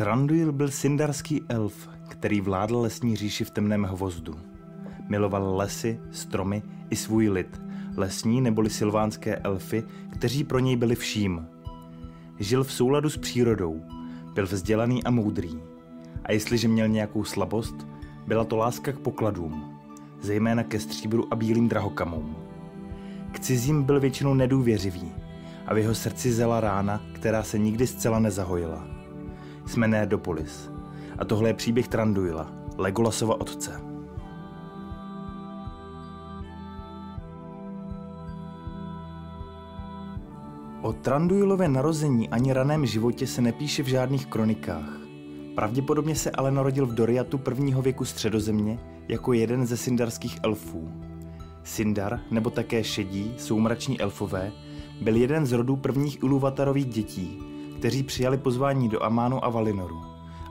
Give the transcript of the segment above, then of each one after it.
Tranduil byl sindarský elf, který vládl lesní říši v temném hvozdu. Miloval lesy, stromy i svůj lid, lesní neboli silvánské elfy, kteří pro něj byli vším. Žil v souladu s přírodou, byl vzdělaný a moudrý. A jestliže měl nějakou slabost, byla to láska k pokladům, zejména ke stříbru a bílým drahokamům. K cizím byl většinou nedůvěřivý a v jeho srdci zela rána, která se nikdy zcela nezahojila. Jsme Nerdopolis a tohle je příběh Tranduila, Legolasova otce. O Tranduilově narození ani raném životě se nepíše v žádných kronikách. Pravděpodobně se ale narodil v Doriatu prvního věku středozemě jako jeden ze sindarských elfů. Sindar, nebo také šedí, soumrační elfové, byl jeden z rodů prvních Iluvatarových dětí, kteří přijali pozvání do Amánu a Valinoru,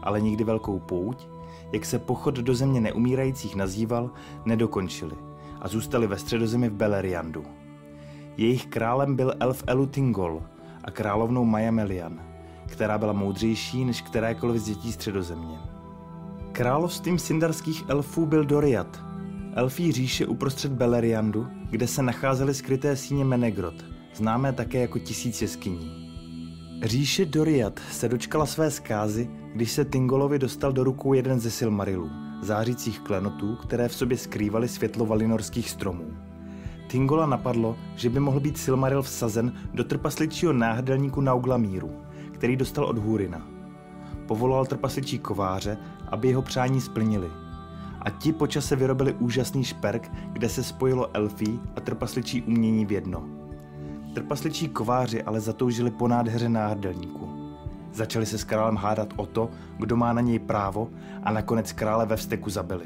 ale nikdy velkou pouť, jak se pochod do země neumírajících nazýval, nedokončili a zůstali ve středozemi v Beleriandu. Jejich králem byl elf Elutingol a královnou Majamelian, která byla moudřejší než kterékoliv z dětí středozemě. Královstvím sindarských elfů byl Doriat, elfí říše uprostřed Beleriandu, kde se nacházely skryté síně Menegrot, známé také jako tisíc jeskyní. Říše Doriat se dočkala své zkázy, když se Tingolovi dostal do rukou jeden ze Silmarilů, zářících klenotů, které v sobě skrývaly světlo valinorských stromů. Tingola napadlo, že by mohl být Silmaril vsazen do trpasličího náhrdelníku Nauglamíru, který dostal od Húrina. Povolal trpasličí kováře, aby jeho přání splnili. A ti počase vyrobili úžasný šperk, kde se spojilo elfí a trpasličí umění v jedno. Trpasličí kováři ale zatoužili po nádheře náhrdelníku. Začali se s králem hádat o to, kdo má na něj právo a nakonec krále ve vsteku zabili.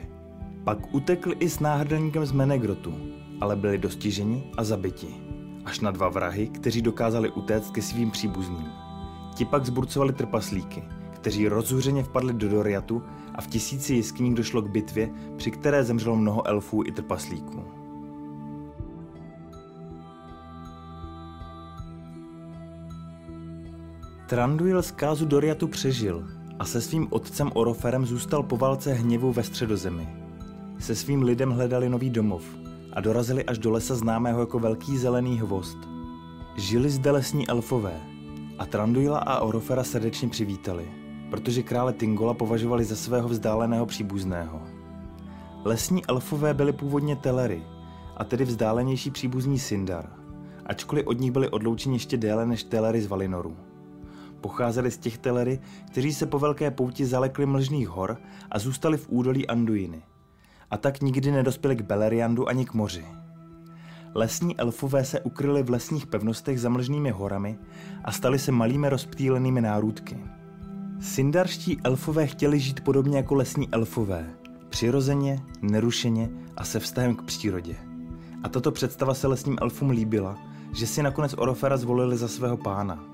Pak utekli i s náhrdelníkem z Menegrotu, ale byli dostiženi a zabiti. Až na dva vrahy, kteří dokázali utéct ke svým příbuzným. Ti pak zburcovali trpaslíky, kteří rozhuřeně vpadli do Doriatu a v tisíci jeskyních došlo k bitvě, při které zemřelo mnoho elfů i trpaslíků. Tranduil zkázu Doriatu přežil a se svým otcem Oroferem zůstal po válce hněvu ve středozemi. Se svým lidem hledali nový domov a dorazili až do lesa známého jako Velký zelený hvost. Žili zde lesní elfové a Tranduila a Orofera srdečně přivítali, protože krále Tingola považovali za svého vzdáleného příbuzného. Lesní elfové byli původně Telery, a tedy vzdálenější příbuzní Sindar, ačkoliv od nich byli odloučeni ještě déle než Telery z Valinoru. Pocházeli z těch Telery, kteří se po velké pouti zalekli mlžných hor a zůstali v údolí Anduiny. A tak nikdy nedospěli k Beleriandu ani k moři. Lesní elfové se ukryli v lesních pevnostech za mlžnými horami a stali se malými rozptýlenými nárůdky. Sindarští elfové chtěli žít podobně jako lesní elfové, přirozeně, nerušeně a se vztahem k přírodě. A tato představa se lesním elfům líbila, že si nakonec Orofera zvolili za svého pána –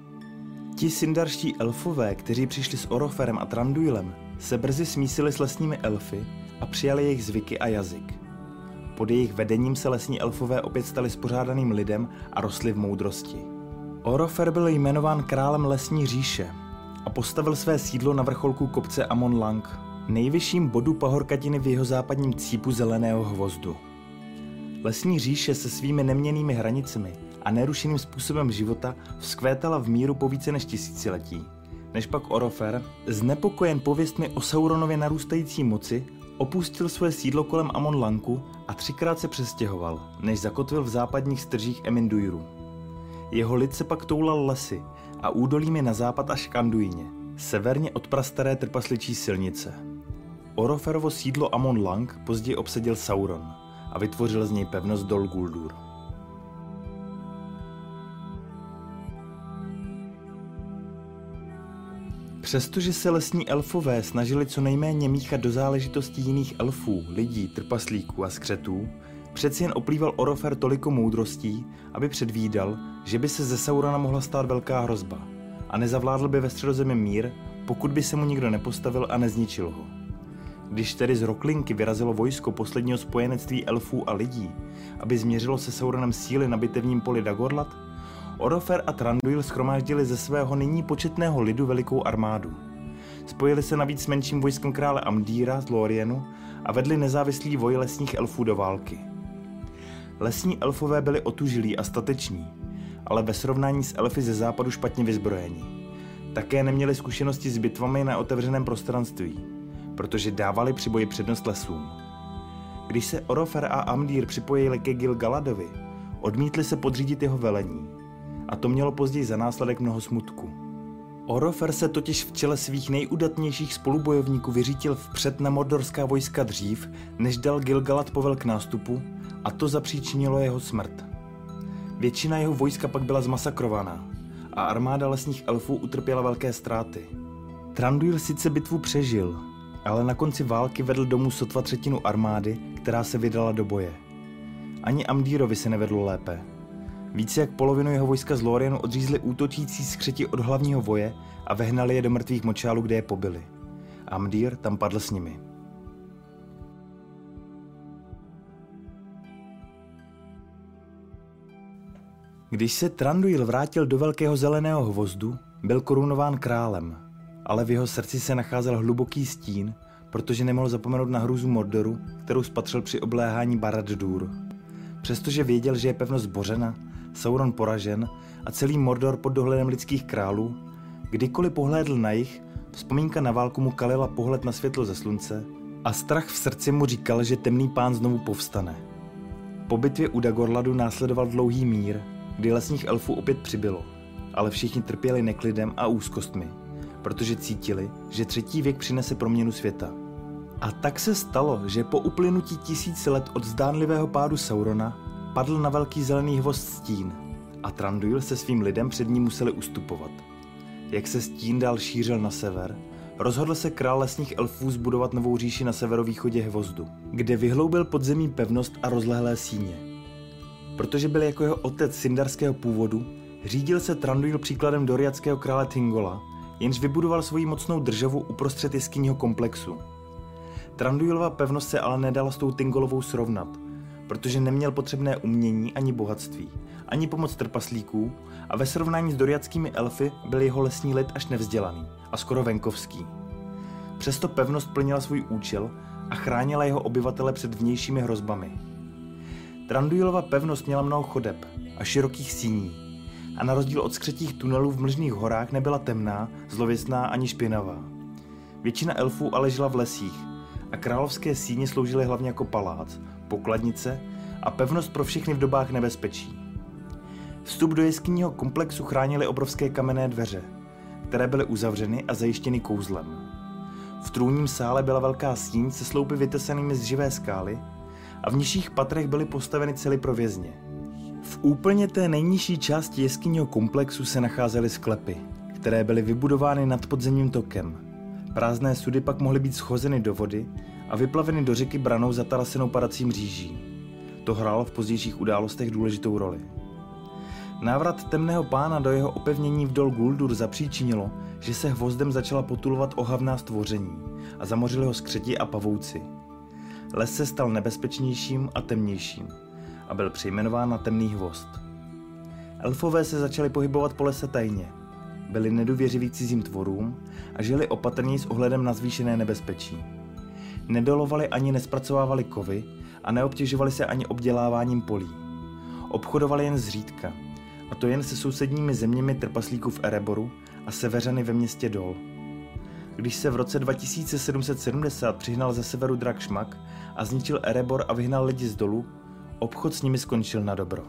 Ti sindarští elfové, kteří přišli s Oroferem a Tranduilem, se brzy smísili s lesními elfy a přijali jejich zvyky a jazyk. Pod jejich vedením se lesní elfové opět stali spořádaným lidem a rostli v moudrosti. Orofer byl jmenován králem lesní říše a postavil své sídlo na vrcholku kopce Amon Lang, nejvyšším bodu pahorkatiny v jeho západním cípu zeleného hvozdu. Lesní říše se svými neměnými hranicemi a nerušeným způsobem života vzkvétala v míru po více než tisíciletí. Než pak Orofer, znepokojen pověstmi o Sauronově narůstající moci, opustil své sídlo kolem Amon Lanku a třikrát se přestěhoval, než zakotvil v západních stržích Eminduiru. Jeho lid se pak toulal lesy a údolími na západ až k Anduině, severně od prastaré trpasličí silnice. Oroferovo sídlo Amon Lang později obsadil Sauron a vytvořil z něj pevnost Dol Guldur. Přestože se lesní elfové snažili co nejméně míchat do záležitostí jiných elfů, lidí, trpaslíků a skřetů, přeci jen oplýval Orofer toliko moudrostí, aby předvídal, že by se ze Saurona mohla stát velká hrozba a nezavládl by ve středozemi mír, pokud by se mu nikdo nepostavil a nezničil ho. Když tedy z Roklinky vyrazilo vojsko posledního spojenectví elfů a lidí, aby změřilo se Sauronem síly na bitevním poli Dagorlat, Orofer a Tranduil schromáždili ze svého nyní početného lidu velikou armádu. Spojili se navíc s menším vojskem krále Amdíra z Lorienu a vedli nezávislý voj lesních elfů do války. Lesní elfové byli otužilí a stateční, ale ve srovnání s elfy ze západu špatně vyzbrojení. Také neměli zkušenosti s bitvami na otevřeném prostranství, protože dávali při boji přednost lesům. Když se Orofer a Amdír připojili ke Gil-galadovi, odmítli se podřídit jeho velení. A to mělo později za následek mnoho smutku. Orofer se totiž v čele svých nejudatnějších spolubojovníků vyřítil vpřed na mordorská vojska dřív, než dal Gilgalad povel k nástupu a to zapříčinilo jeho smrt. Většina jeho vojska pak byla zmasakrovaná a armáda lesních elfů utrpěla velké ztráty. Tranduil sice bitvu přežil, ale na konci války vedl domů sotva třetinu armády, která se vydala do boje. Ani Amdírovi se nevedlo lépe. Více jak polovinu jeho vojska z Lorienu odřízli útočící skřeti od hlavního voje a vehnali je do mrtvých močálů, kde je pobili. Amdír tam padl s nimi. Když se Tranduil vrátil do velkého zeleného hvozdu, byl korunován králem, ale v jeho srdci se nacházel hluboký stín, protože nemohl zapomenout na hrůzu Mordoru, kterou spatřil při obléhání Barad-dûr. Přestože věděl, že je pevnost zbořena, Sauron poražen a celý Mordor pod dohledem lidských králů, kdykoliv pohlédl na jich, vzpomínka na válku mu kalila pohled na světlo ze slunce a strach v srdci mu říkal, že temný pán znovu povstane. Po bitvě u Dagorladu následoval dlouhý mír, kdy lesních elfů opět přibylo, ale všichni trpěli neklidem a úzkostmi, protože cítili, že třetí věk přinese proměnu světa. A tak se stalo, že po uplynutí tisíc let od zdánlivého pádu Saurona padl na velký zelený hvost stín a Tranduil se svým lidem před ním museli ustupovat. Jak se stín dál šířil na sever, rozhodl se král lesních elfů zbudovat novou říši na severovýchodě hvozdu, kde vyhloubil podzemní pevnost a rozlehlé síně. Protože byl jako jeho otec syndarského původu, řídil se Tranduil příkladem doriackého krále Tingola, jenž vybudoval svoji mocnou državu uprostřed jeskyního komplexu. Tranduilova pevnost se ale nedala s tou Tingolovou srovnat, protože neměl potřebné umění ani bohatství, ani pomoc trpaslíků a ve srovnání s doriackými elfy byl jeho lesní lid až nevzdělaný a skoro venkovský. Přesto pevnost plnila svůj účel a chránila jeho obyvatele před vnějšími hrozbami – Tranduilova pevnost měla mnoho chodeb a širokých síní a na rozdíl od skřetích tunelů v mlžných horách nebyla temná, zlověstná ani špinavá. Většina elfů ale žila v lesích a královské síně sloužily hlavně jako palác, pokladnice a pevnost pro všechny v dobách nebezpečí. Vstup do jeskyního komplexu chránily obrovské kamenné dveře, které byly uzavřeny a zajištěny kouzlem. V trůním sále byla velká síň se sloupy vytesanými z živé skály a v nižších patrech byly postaveny cely pro vězně. V úplně té nejnižší části jeskyního komplexu se nacházely sklepy, které byly vybudovány nad podzemním tokem. Prázdné sudy pak mohly být schozeny do vody a vyplaveny do řeky branou zatarasenou padacím říží. To hrálo v pozdějších událostech důležitou roli. Návrat temného pána do jeho opevnění v dol Guldur zapříčinilo, že se hvozdem začala potulovat ohavná stvoření a zamořili ho skřeti a pavouci – Les se stal nebezpečnějším a temnějším a byl přejmenován na temný hvost. Elfové se začali pohybovat po lese tajně, byli nedůvěřiví cizím tvorům a žili opatrně s ohledem na zvýšené nebezpečí. Nedolovali ani nespracovávali kovy a neobtěžovali se ani obděláváním polí. Obchodovali jen zřídka, a to jen se sousedními zeměmi trpaslíků v Ereboru a severany ve městě Dol. Když se v roce 2770 přihnal ze severu drak Šmak a zničil Erebor a vyhnal lidi z dolu, obchod s nimi skončil na dobro.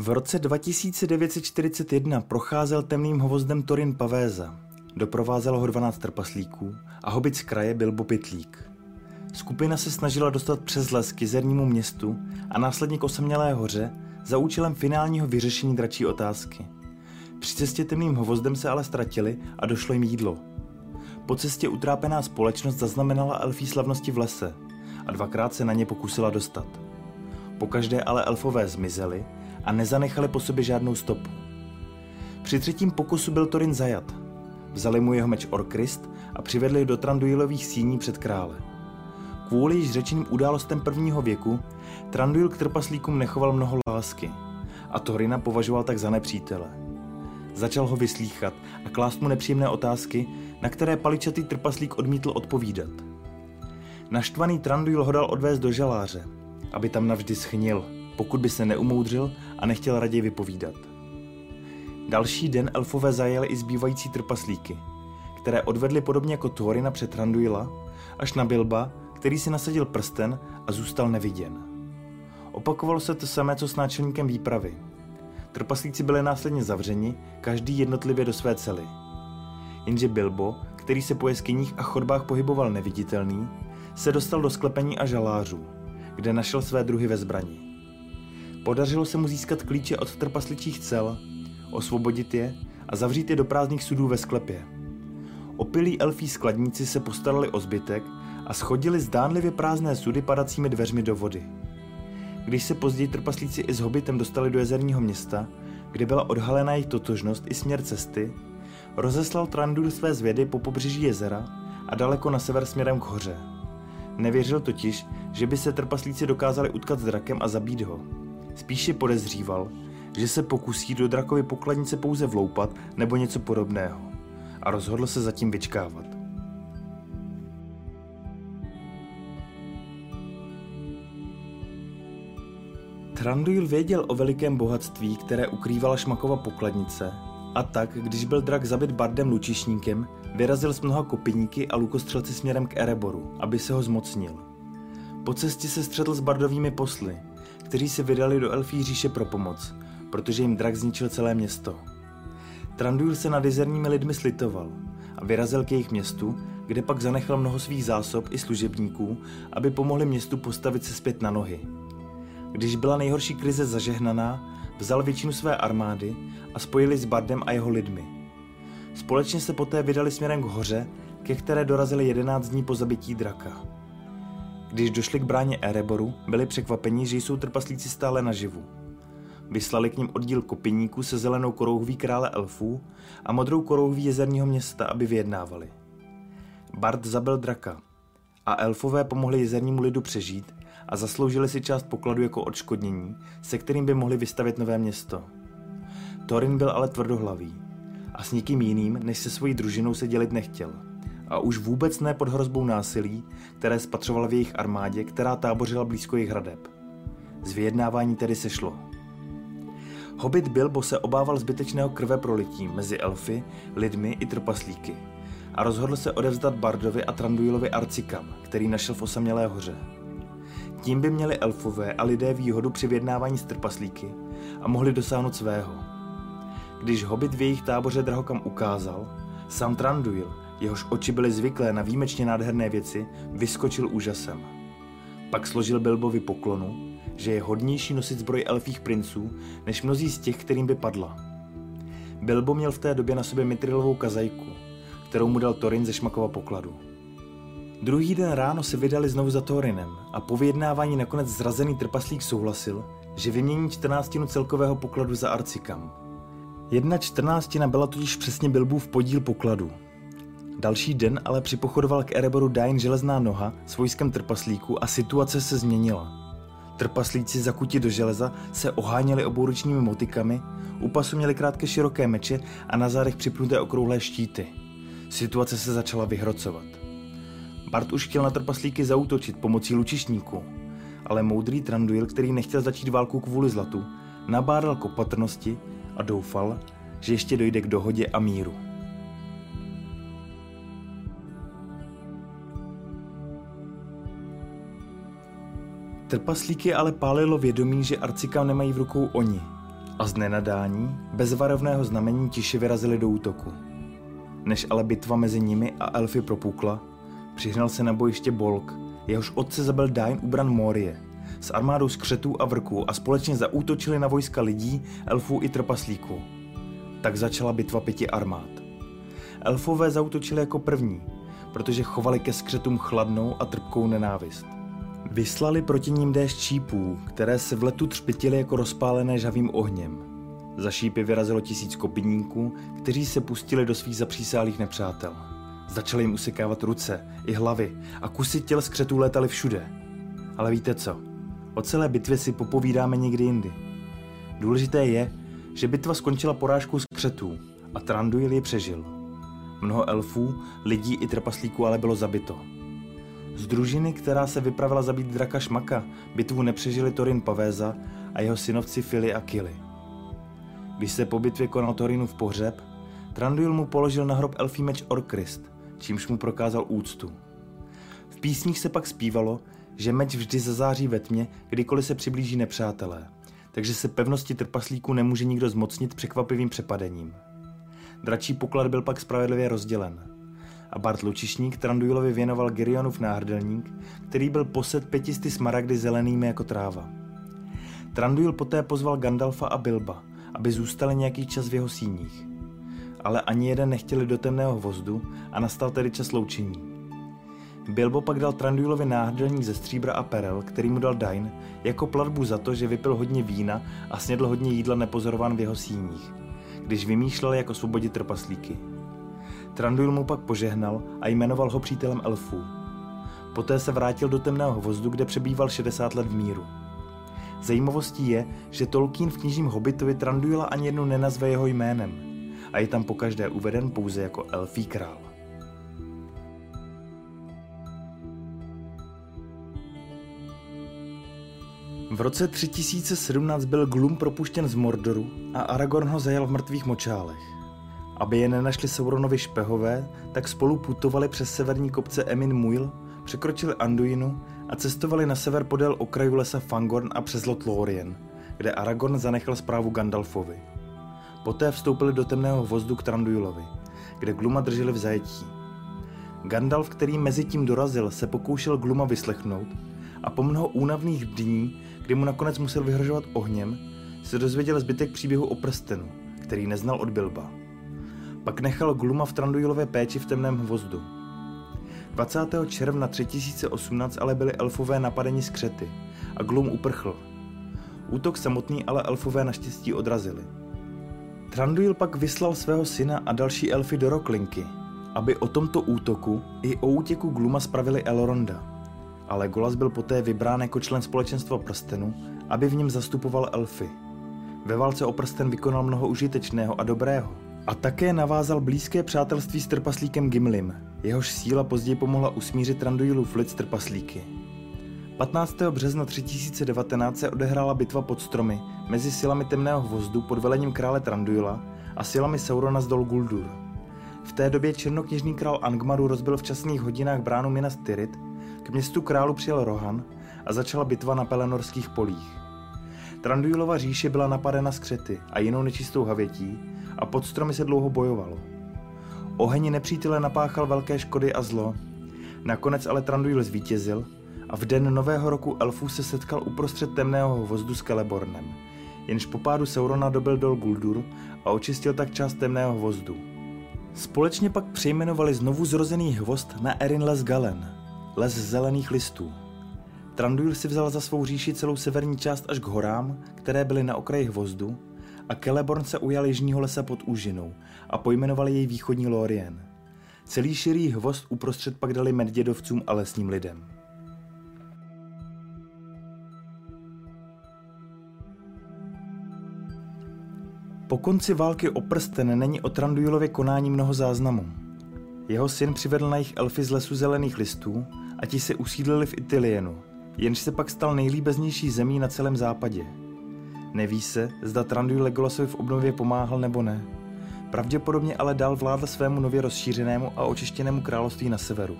V roce 2941 procházel temným hovozdem Torin Pavéza. Doprovázelo ho 12 trpaslíků a hobit z kraje byl Pytlík. Skupina se snažila dostat přes les k jezernímu městu a následně k osamělé hoře za účelem finálního vyřešení dračí otázky – při cestě temným hvozdem se ale ztratili a došlo jim jídlo. Po cestě utrápená společnost zaznamenala elfí slavnosti v lese a dvakrát se na ně pokusila dostat. Pokaždé ale elfové zmizeli a nezanechali po sobě žádnou stopu. Při třetím pokusu byl Torin zajat. Vzali mu jeho meč Orkrist a přivedli do Tranduilových síní před krále. Kvůli již řečeným událostem prvního věku Tranduil k trpaslíkům nechoval mnoho lásky – a Torina považoval tak za nepřítele. Začal ho vyslíchat a klást mu nepříjemné otázky, na které paličatý trpaslík odmítl odpovídat. Naštvaný Tranduil ho dal odvést do žaláře, aby tam navždy schnil, pokud by se neumoudřil a nechtěl raději vypovídat. Další den elfové zajeli i zbývající trpaslíky, které odvedli podobně jako Thorina před Randuila, až na Bilba, který si nasadil prsten a zůstal neviděn. Opakovalo se to samé, co s náčelníkem výpravy. Trpaslíci byli následně zavřeni, každý jednotlivě do své cely. Jenže Bilbo, který se po jeskyních a chodbách pohyboval neviditelný, se dostal do sklepení a žalářů, kde našel své druhy ve zbrani. Podařilo se mu získat klíče od trpasličích cel, osvobodit je a zavřít je do prázdných sudů ve sklepě. Opilí elfí skladníci se postarali o zbytek a schodili zdánlivě prázdné sudy padacími dveřmi do vody. Když se později trpaslíci i s hobitem dostali do jezerního města, kde byla odhalena jejich totožnost i směr cesty, rozeslal Trandur své zvědy po pobřeží jezera a daleko na sever směrem k hoře. Nevěřil totiž, že by se trpaslíci dokázali utkat s drakem a zabít ho. Spíše podezříval, že se pokusí do drakovy pokladnice pouze vloupat nebo něco podobného. A rozhodl se zatím vyčkávat. Tranduil věděl o velikém bohatství, které ukrývala šmakova pokladnice, a tak, když byl drak zabit Bardem Lučišníkem, vyrazil s mnoha kopyníky a lukostřelci směrem k Ereboru, aby se ho zmocnil. Po cestě se střetl s bardovými posly, kteří se vydali do Elfí říše pro pomoc, protože jim drak zničil celé město. Tranduil se nad jezerními lidmi slitoval a vyrazil k jejich městu, kde pak zanechal mnoho svých zásob i služebníků, aby pomohli městu postavit se zpět na nohy. Když byla nejhorší krize zažehnaná, vzal většinu své armády a spojili s Bardem a jeho lidmi. Společně se poté vydali směrem k hoře, ke které dorazili 11 dní po zabití draka. Když došli k bráně Ereboru, byli překvapeni, že jsou trpaslíci stále naživu. Vyslali k ním oddíl kopěníků se zelenou korouhví krále elfů a modrou korouhví jezerního města, aby vyjednávali. Bard zabil draka a elfové pomohli jezernímu lidu přežít a zasloužili si část pokladu jako odškodnění, se kterým by mohli vystavit nové město. Thorin byl ale tvrdohlavý a s nikým jiným než se svojí družinou se dělit nechtěl. A už vůbec ne pod hrozbou násilí, které spatřoval v jejich armádě, která tábořila blízko jejich hradeb. Z vyjednávání tedy sešlo. Hobbit Bilbo se obával zbytečného krve prolití mezi elfy, lidmi i trpaslíky a rozhodl se odevzdat Bardovi a Tranduilovi Arcikam, který našel v osamělé hoře. Tím by měli elfové a lidé výhodu při vyjednávání s trpaslíky a mohli dosáhnout svého. Když Hobbit v jejich táboře drahokam ukázal, sam Tranduil, jehož oči byly zvyklé na výjimečně nádherné věci, vyskočil úžasem. Pak složil Bilbovi poklonu, že je hodnější nosit zbroj elfích princů, než mnozí z těch, kterým by padla. Bilbo měl v té době na sobě mitrilovou kazajku, kterou mu dal Torin ze šmakova pokladu. Druhý den ráno se vydali znovu za Thorinem a po vyjednávání nakonec zrazený trpaslík souhlasil, že vymění čtrnáctinu celkového pokladu za Arcikam. Jedna čtrnáctina byla totiž přesně Bilbův podíl pokladu. Další den ale připochodoval k Ereboru Dain železná noha s vojskem trpaslíků a situace se změnila. Trpaslíci zakuti do železa se oháněli obouručními motikami, u pasu měli krátké široké meče a na zádech připnuté okrouhlé štíty. Situace se začala vyhrocovat. Bart už chtěl na trpaslíky zautočit pomocí lučišníku, ale moudrý Tranduil, který nechtěl začít válku kvůli zlatu, nabádal k opatrnosti a doufal, že ještě dojde k dohodě a míru. Trpaslíky ale pálilo vědomí, že Arcikam nemají v rukou oni a z nenadání, bez varovného znamení tiše vyrazili do útoku. Než ale bitva mezi nimi a elfy propukla, přihnal se na bojiště Bolk, jehož otce zabil Dain u bran Morie, s armádou skřetů a vrků a společně zaútočili na vojska lidí, elfů i trpaslíků. Tak začala bitva pěti armád. Elfové zautočili jako první, protože chovali ke skřetům chladnou a trpkou nenávist. Vyslali proti ním déšť šípů, které se v letu třpitily jako rozpálené žavým ohněm. Za šípy vyrazilo tisíc kopyníků, kteří se pustili do svých zapřísálých nepřátel. Začali jim usekávat ruce i hlavy a kusy těl skřetů létaly všude. Ale víte co? O celé bitvě si popovídáme někdy jindy. Důležité je, že bitva skončila porážkou skřetů a Tranduil ji přežil. Mnoho elfů, lidí i trpaslíků ale bylo zabito. Z družiny, která se vypravila zabít draka Šmaka, bitvu nepřežili Torin Pavéza a jeho synovci Fili a Kili. Když se po bitvě konal v pohřeb, Tranduil mu položil na hrob elfí meč Orkrist, čímž mu prokázal úctu. V písních se pak zpívalo, že meč vždy zazáří ve tmě, kdykoliv se přiblíží nepřátelé, takže se pevnosti trpaslíků nemůže nikdo zmocnit překvapivým přepadením. Dračí poklad byl pak spravedlivě rozdělen. A Bart Lučišník Tranduilovi věnoval Girionův náhrdelník, který byl posed pětisty smaragdy zelenými jako tráva. Tranduil poté pozval Gandalfa a Bilba, aby zůstali nějaký čas v jeho síních. Ale ani jeden nechtěli do temného vozdu a nastal tedy čas loučení. Bilbo pak dal Tranduilovi náhrdelník ze stříbra a perel, který mu dal Dain, jako platbu za to, že vypil hodně vína a snědl hodně jídla nepozorován v jeho síních, když vymýšlel, jako svobodit trpaslíky. Tranduil mu pak požehnal a jmenoval ho přítelem elfů. Poté se vrátil do temného vozdu, kde přebýval 60 let v míru. Zajímavostí je, že Tolkien v knižním Hobbitovi Tranduila ani jednou nenazve jeho jménem a je tam pokaždé uveden pouze jako elfí král. V roce 3017 byl Glum propuštěn z Mordoru a Aragorn ho zajal v mrtvých močálech. Aby je nenašli Sauronovi špehové, tak spolu putovali přes severní kopce Emin Muil, překročili Anduinu a cestovali na sever podél okraju lesa Fangorn a přes lot kde Aragorn zanechal zprávu Gandalfovi. Poté vstoupili do temného vozdu k Tranduilovi, kde Gluma drželi v zajetí. Gandalf, který mezi tím dorazil, se pokoušel Gluma vyslechnout a po mnoho únavných dní, kdy mu nakonec musel vyhrožovat ohněm, se dozvěděl zbytek příběhu o prstenu, který neznal od Bilba. Pak nechal Gluma v Tranduilové péči v temném hvozdu. 20. června 3018 ale byli elfové napadeni skřety a Glum uprchl. Útok samotný ale elfové naštěstí odrazili. Tranduil pak vyslal svého syna a další elfy do Roklinky, aby o tomto útoku i o útěku Gluma spravili Elronda ale Golas byl poté vybrán jako člen společenstva prstenu, aby v něm zastupoval elfy. Ve válce o prsten vykonal mnoho užitečného a dobrého. A také navázal blízké přátelství s trpaslíkem Gimlim, jehož síla později pomohla usmířit Randuilův lid trpaslíky. 15. března 3019 se odehrála bitva pod stromy mezi silami temného hvozdu pod velením krále Tranduila a silami Saurona z Dol Guldur. V té době černokněžný král Angmaru rozbil v časných hodinách bránu Minas Tirith k městu králu přijel Rohan a začala bitva na Pelenorských polích. Tranduilova říše byla napadena skřety a jinou nečistou havětí a pod stromy se dlouho bojovalo. Oheň nepřítele napáchal velké škody a zlo. Nakonec ale Tranduil zvítězil a v den nového roku elfů se setkal uprostřed temného vozdu s Celebornem, jenž po pádu Saurona dobil dol Guldur a očistil tak část temného vozdu. Společně pak přejmenovali znovu zrozený hvost na Erin Les Galen – les zelených listů. Tranduil si vzal za svou říši celou severní část až k horám, které byly na okraji hvozdu, a Celeborn se ujal jižního lesa pod úžinou a pojmenovali jej východní Lorien. Celý širý hvozd uprostřed pak dali meddědovcům a lesním lidem. Po konci války o prsten není o Tranduilově konání mnoho záznamů. Jeho syn přivedl na jich elfy z lesu zelených listů a ti se usídlili v Itilienu, jenž se pak stal nejlíbeznější zemí na celém západě. Neví se, zda Tranduil Legolasovi v obnově pomáhal nebo ne. Pravděpodobně ale dál vládl svému nově rozšířenému a očištěnému království na severu.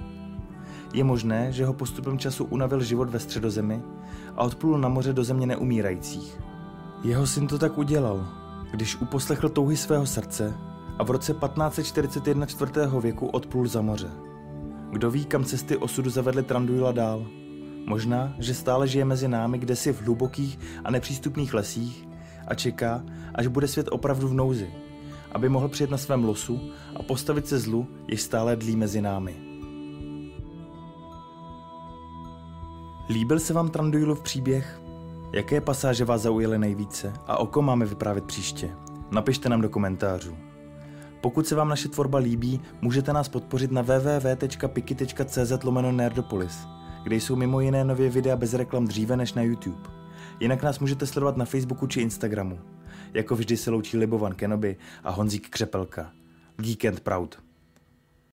Je možné, že ho postupem času unavil život ve středozemi a odplul na moře do země neumírajících. Jeho syn to tak udělal, když uposlechl touhy svého srdce a v roce 1541 čtvrtého věku odplul za moře. Kdo ví, kam cesty osudu zavedly Tranduila dál? Možná, že stále žije mezi námi kdesi v hlubokých a nepřístupných lesích a čeká, až bude svět opravdu v nouzi, aby mohl přijet na svém losu a postavit se zlu, jež stále dlí mezi námi. Líbil se vám Tranduilův příběh? Jaké pasáže vás zaujaly nejvíce a o kom máme vyprávět příště? Napište nám do komentářů. Pokud se vám naše tvorba líbí, můžete nás podpořit na www.piki.cz lomeno nerdopolis, kde jsou mimo jiné nově videa bez reklam dříve než na YouTube. Jinak nás můžete sledovat na Facebooku či Instagramu. Jako vždy se loučí Libovan Kenobi a Honzík Křepelka. Geek and Proud.